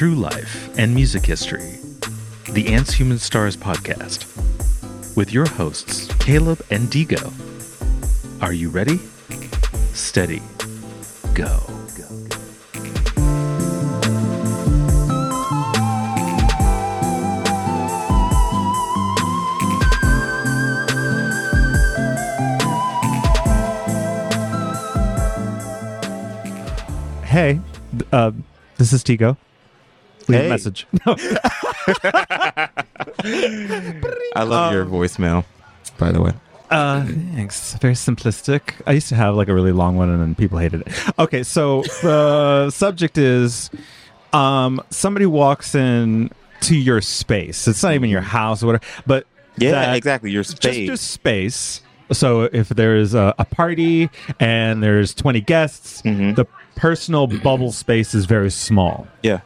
true life and music history. The Ants Human Stars podcast with your hosts, Caleb and Digo. Are you ready? Steady. Go. Hey, uh, this is Tigo. Leave Hey. a message. No. I love your voicemail, by the way. Uh, thanks. Very simplistic. I used to have like a really long one, and then people hated it. Okay, so the subject is, um, somebody walks in to your space. It's not even your house or whatever, but Yeah, that- exactly. Your space. just your space. So if there's a, a party and there's 20 guests, Mhm. the personal bubble space is very small. yeah.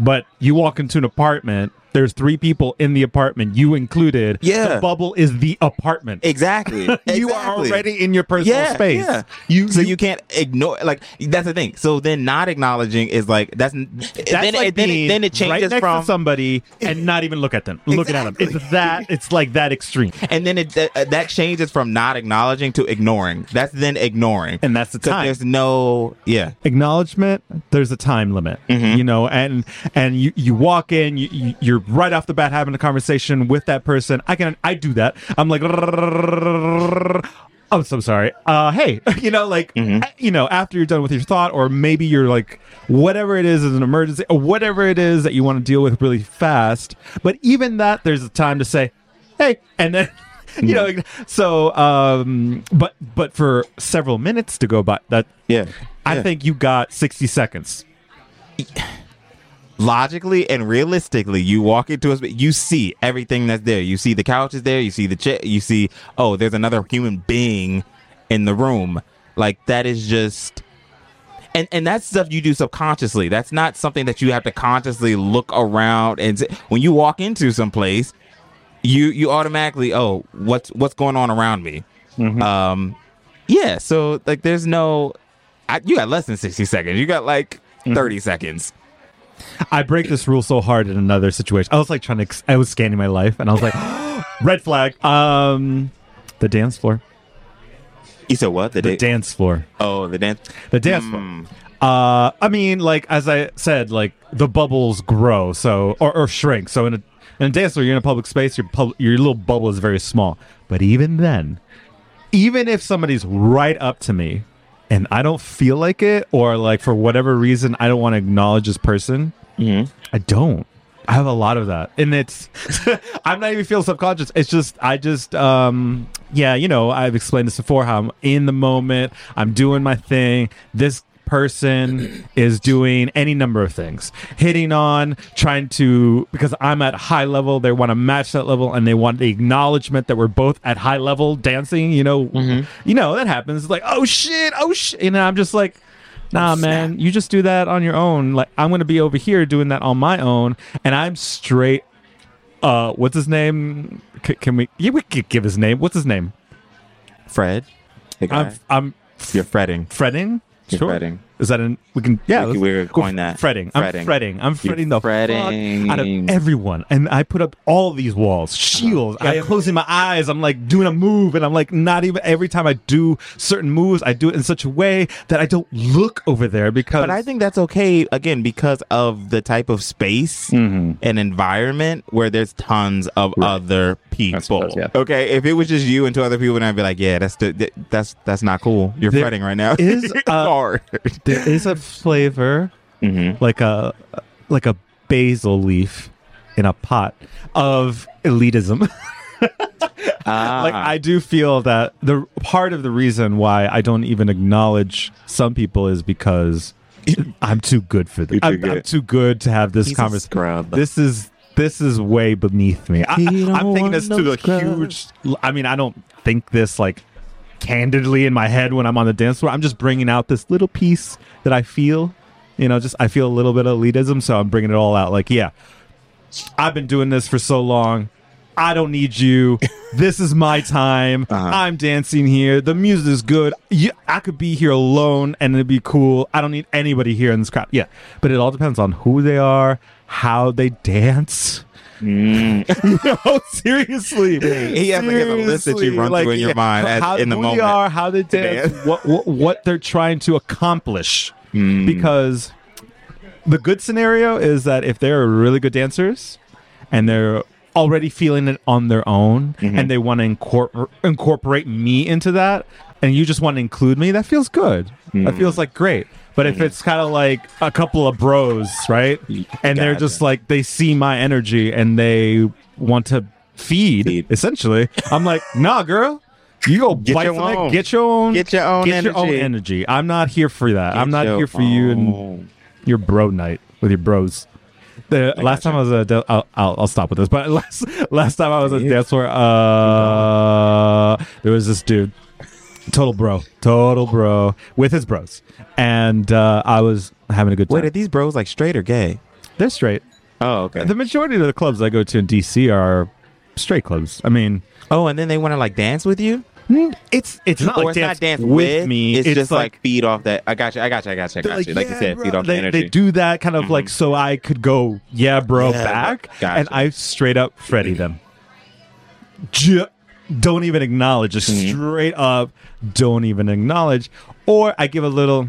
But you walk into an apartment, there's three people in the apartment, you included. Yeah. The bubble is the apartment. Exactly. You are already in your personal yeah, space. Yeah. You, so you can't ignore like that's the thing. So then not acknowledging is like that's, that's then, like it, then, it, then it right changes next from to somebody and not even look at them. Looking at them. It's that. It's like that extreme. and then it that, that changes from not acknowledging to ignoring. That's then ignoring. And that's the time. There's no yeah. acknowledgement there's a time limit Mm-hmm. you know and and you you walk in you, you you're right off the bat having a conversation with that person i can i do that i'm like i'm so sorry uh hey you know like Mm-hmm. You know after you're done with your thought or maybe you're like whatever it is is an emergency or whatever it is that you want to deal with really fast but even that there's a time to say hey and then you know so um but but for several minutes to go by that Yeah. I Yeah. think you got 60 seconds. Logically and realistically, you walk into a space, you see everything that's there. You see the couch is there. You see the chair. You see, oh, there's another human being in the room. Like that is just, and and that's stuff you do subconsciously. That's not something that you have to consciously look around and say, when you walk into some place, you you automatically, oh, what's what's going on around me? Um, yeah. So like, there's no, I, you got less than sixty seconds. You got like 30 seconds. I break this rule so hard in another situation. I was like trying to, I was scanning my life and I was like, red flag. Um, the dance floor. You said what? The, The day- dance floor. Oh, the dance. The dance Mm. floor. Uh, I mean, like, as I said, like, the bubbles grow, so, or, or shrink. So in a, in a dance floor, you're in a public space, your, pub, your little bubble is very small. But even then, even if somebody's right up to me and I don't feel like it, or like for whatever reason, I don't want to acknowledge this person, I don't. I have a lot of that. And it's, I'm not even feeling subconscious. It's just, I just, um, yeah, you know, I've explained this before how I'm in the moment, I'm doing my thing. This person is doing any number of things. Hitting on trying to because i'm at high level they want to match that level and they want the acknowledgement that we're both at high level dancing you know? You know that happens. It's like oh shit oh shit and i'm just like nah man you just do that on your own. Like i'm gonna be over here doing that on my own and i'm straight uh what's his name? C- can we yeah we could give his name. What's his name? Fred. I'm i'm You're fretting. fretting Sure. fretting. Is that an we can yeah We- let's we're going that. fretting. Fretting. I'm fretting. I'm fretting the fretting. fuck out of everyone, and I put up all these walls, shields. I'm closing my eyes. I'm like doing a move, and I'm like not even every time I do certain moves, I do it in such a way that I don't look over there because. But I think that's okay again because of the type of space and environment where there's tons of other people. suppose, yeah. Okay, if it was just you and two other people, then I'd be like, yeah, that's the, that's that's not cool. You're There fretting right now. is, It's uh, hard. There is a flavor Mhm. like a like a basil leaf in a pot of elitism. Ah. like I do feel that the part of the reason why I don't even acknowledge some people is because I'm too good for them. Too I'm, I'm too good to have this conversation. This is this is way beneath me. I, am thinking this to the huge. I mean, I don't think this like candidly in my head when I'm on the dance floor. I'm just bringing out this little piece that I feel. You know, just I feel a little bit of elitism, so I'm bringing it all out. Like, yeah, I've been doing this for so long. I don't need you. This is my time. Uh-huh. I'm dancing here. The music is good. You, I could be here alone and it'd be cool. I don't need anybody here in this crowd. Yeah, but it all depends on who they are, how they dance. you know, seriously. Mm. He has, like, has a list that you Seriously. run through in your mind as- how, in the who moment. They are, how they dance, dance. what, what what they're trying to accomplish. Mm. Because the good scenario is that if they're really good dancers and they're already feeling it on their own Mm-hmm. and they want to incorpor- incorporate me into that and you just want to include me that feels good Mm. that feels like great but if it's kind of like a couple of bros right and they're just like they see my energy and they want to feed, Feed. essentially i'm like nah girl you go Get bite your own. get your own Get your own get your own energy. energy i'm not here for that i'm not here for you and your bro night with your bros. The last time I was at, I'll, I'll, I'll stop with this. But last last time I was at Yeah. dance floor, uh, there was this dude, total bro, total bro, with his bros, and uh, I was having a good time. Wait, are these bros like straight or gay? They're straight. Oh, okay. The majority of the clubs I go to in DC are straight clubs. I mean, oh, and then they want to like dance with you? it's it's not or like it's dance, not dance with, me. It's, just like, feed off that. I got you. I got you. I got you. I got you. Like you said, bro." feed off they, the energy. They do that kind of like so I could go, yeah, bro, Yeah, back, gotcha. and I straight up Freddy them. Don't even acknowledge, just Mm-hmm. straight up, don't even acknowledge, or I give a little.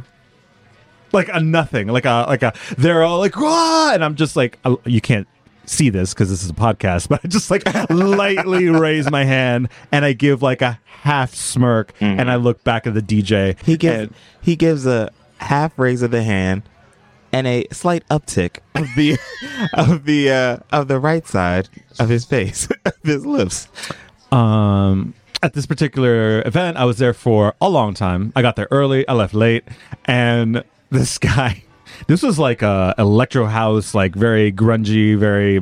Like a nothing, like a like a. They're all like, "Wah!" and I'm just like, you can't see this because this is a podcast, but I just like lightly raise my hand and I give like a half smirk, and I look back at the DJ. Mm-hmm. He gives and- he gives a half raise of the hand and a slight uptick of the of the uh, of the right side of his face, of his lips. Um at this particular event i was there for a long time. I got there early. I left late. And this guy this was like a electro house like very grungy very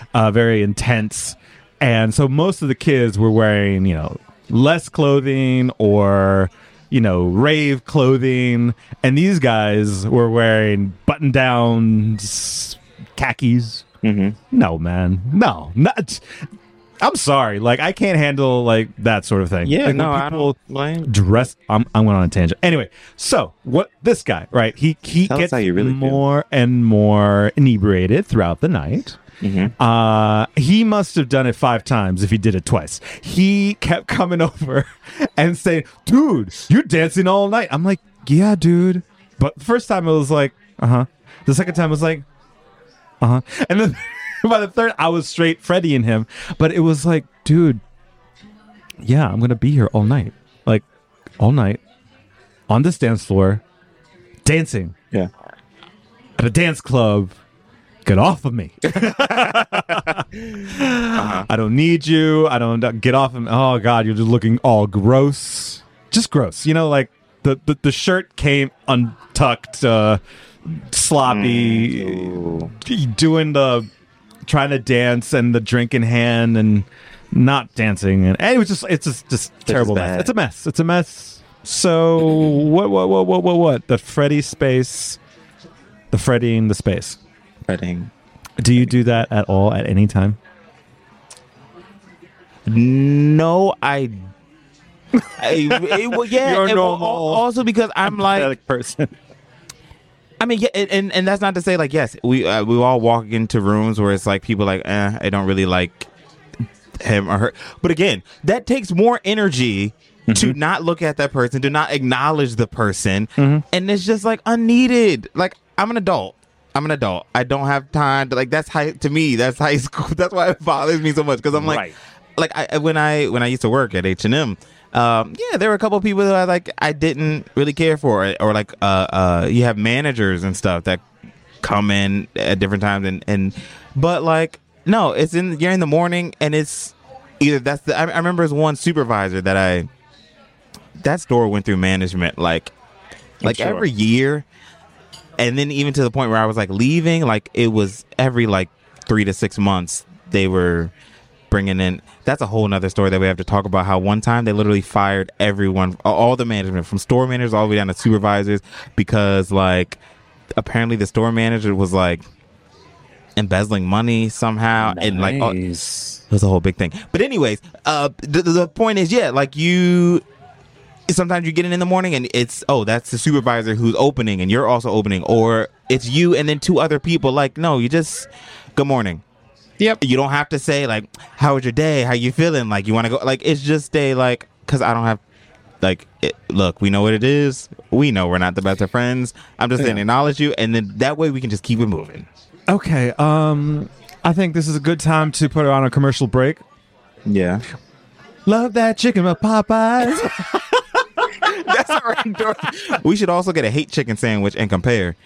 uh, very intense. And so most of the kids were wearing you know less clothing or you know rave clothing. And these guys were wearing button downs khakis. Mm-hmm. no man. No not i'm sorry like i can't handle like that sort of thing Yeah, like, no, I people don't blame. dress I'm, I'm going on a tangent anyway so what this guy right he he Tell gets how you really feel. more and more inebriated throughout the night Mm-hmm. uh, he must have done it five times if he did it twice. He kept coming over and saying, "Dude, you're dancing all night." I'm like, "Yeah, dude." But the first time it was like, "Uh huh." The second time it was like, "Uh huh." And then by the third, I was straight Freddy in him. But it was like, dude, yeah, I'm gonna be here all night, like all night on this dance floor, dancing Yeah. at a dance club. Get off of me. Uh-huh. I don't need you. I don't get off of me. Oh God, you're just looking all gross. Just gross. You know, like the the, the shirt came untucked, uh, sloppy, Ooh. doing the trying to dance and the drink in hand and not dancing and, and it was just it's just just terrible mess. It's a mess. It's a mess. So what what what what what what the Freddy space, the Freddy in the space. Petting. Do you do that at all at any time? No, I. I it- well, yeah, You're and al- normal. Also because I'm like, person. I mean, yeah, and- and that's not to say like yes, we uh, we all walk into rooms where it's like people like, eh, I don't really like him or her. But again, that takes more energy to not look at that person, to not acknowledge the person, and it's just like unneeded. Like I'm an adult. I'm an adult. I don't have time to like. That's high to me. That's high school. That's why it bothers me so much because I'm like, Right. like I when I when I used to work at H and M. Um, yeah, there were a couple of people that I like I didn't really care for, or like uh, uh, you have managers and stuff that come in at different times, and and but like no, it's in you're in the morning, and it's either that's the I, I remember as one supervisor that I that store went through management like like sure. every year, and then even to the point where I was like leaving, like it was every like three to six months they were bringing in. That's a whole nother story that we have to talk about. How one time they literally fired everyone, all the management from store managers all the way down to supervisors because like apparently the store manager was like embezzling money somehow, and like oh, it was a whole big thing. But anyways, uh, the, the point is, yeah, like you. Sometimes you get in in the morning and it's oh that's the supervisor who's opening and you're also opening or it's you and then two other people like no you just good morning Yep. you don't have to say like how was your day how you feeling like you want to go like it's just a like because i don't have like it, look we know what it is we know we're not the best of friends i'm just saying Yeah. acknowledge you and then that way we can just keep it moving Okay. Um, I think this is a good time to put it on a commercial break. yeah Love that chicken with Popeyes. that's right Dorothy. we should also get a hate chicken sandwich and compare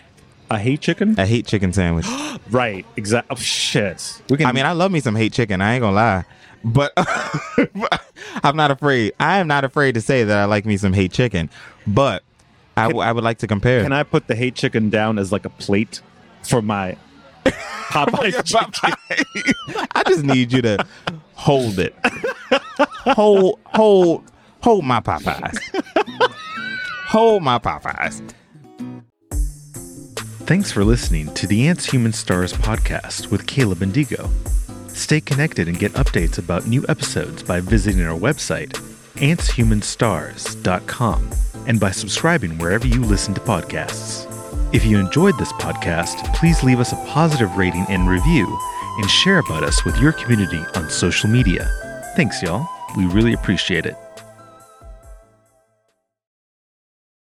I hate chicken. a hate chicken sandwich Right. Exactly. Oh, shit. We can. i mean i love me some hate chicken i ain't gonna lie but i'm not afraid i am not afraid to say that i like me some hate chicken but I, w- I would like to compare can I put the hate chicken down as like a plate for my Popeyes chicken? I just need you to hold it. hold, hold, hold my Popeyes. hold my Popeyes. Thanks for listening to the Ants Human Stars podcast with Caleb and Digo. Stay connected and get updates about new episodes by visiting our website, antshumanstars.com, and by subscribing wherever you listen to podcasts. If you enjoyed this podcast, please leave us a positive rating and review, and share about us with your community on social media. Thanks, y'all. We really appreciate it.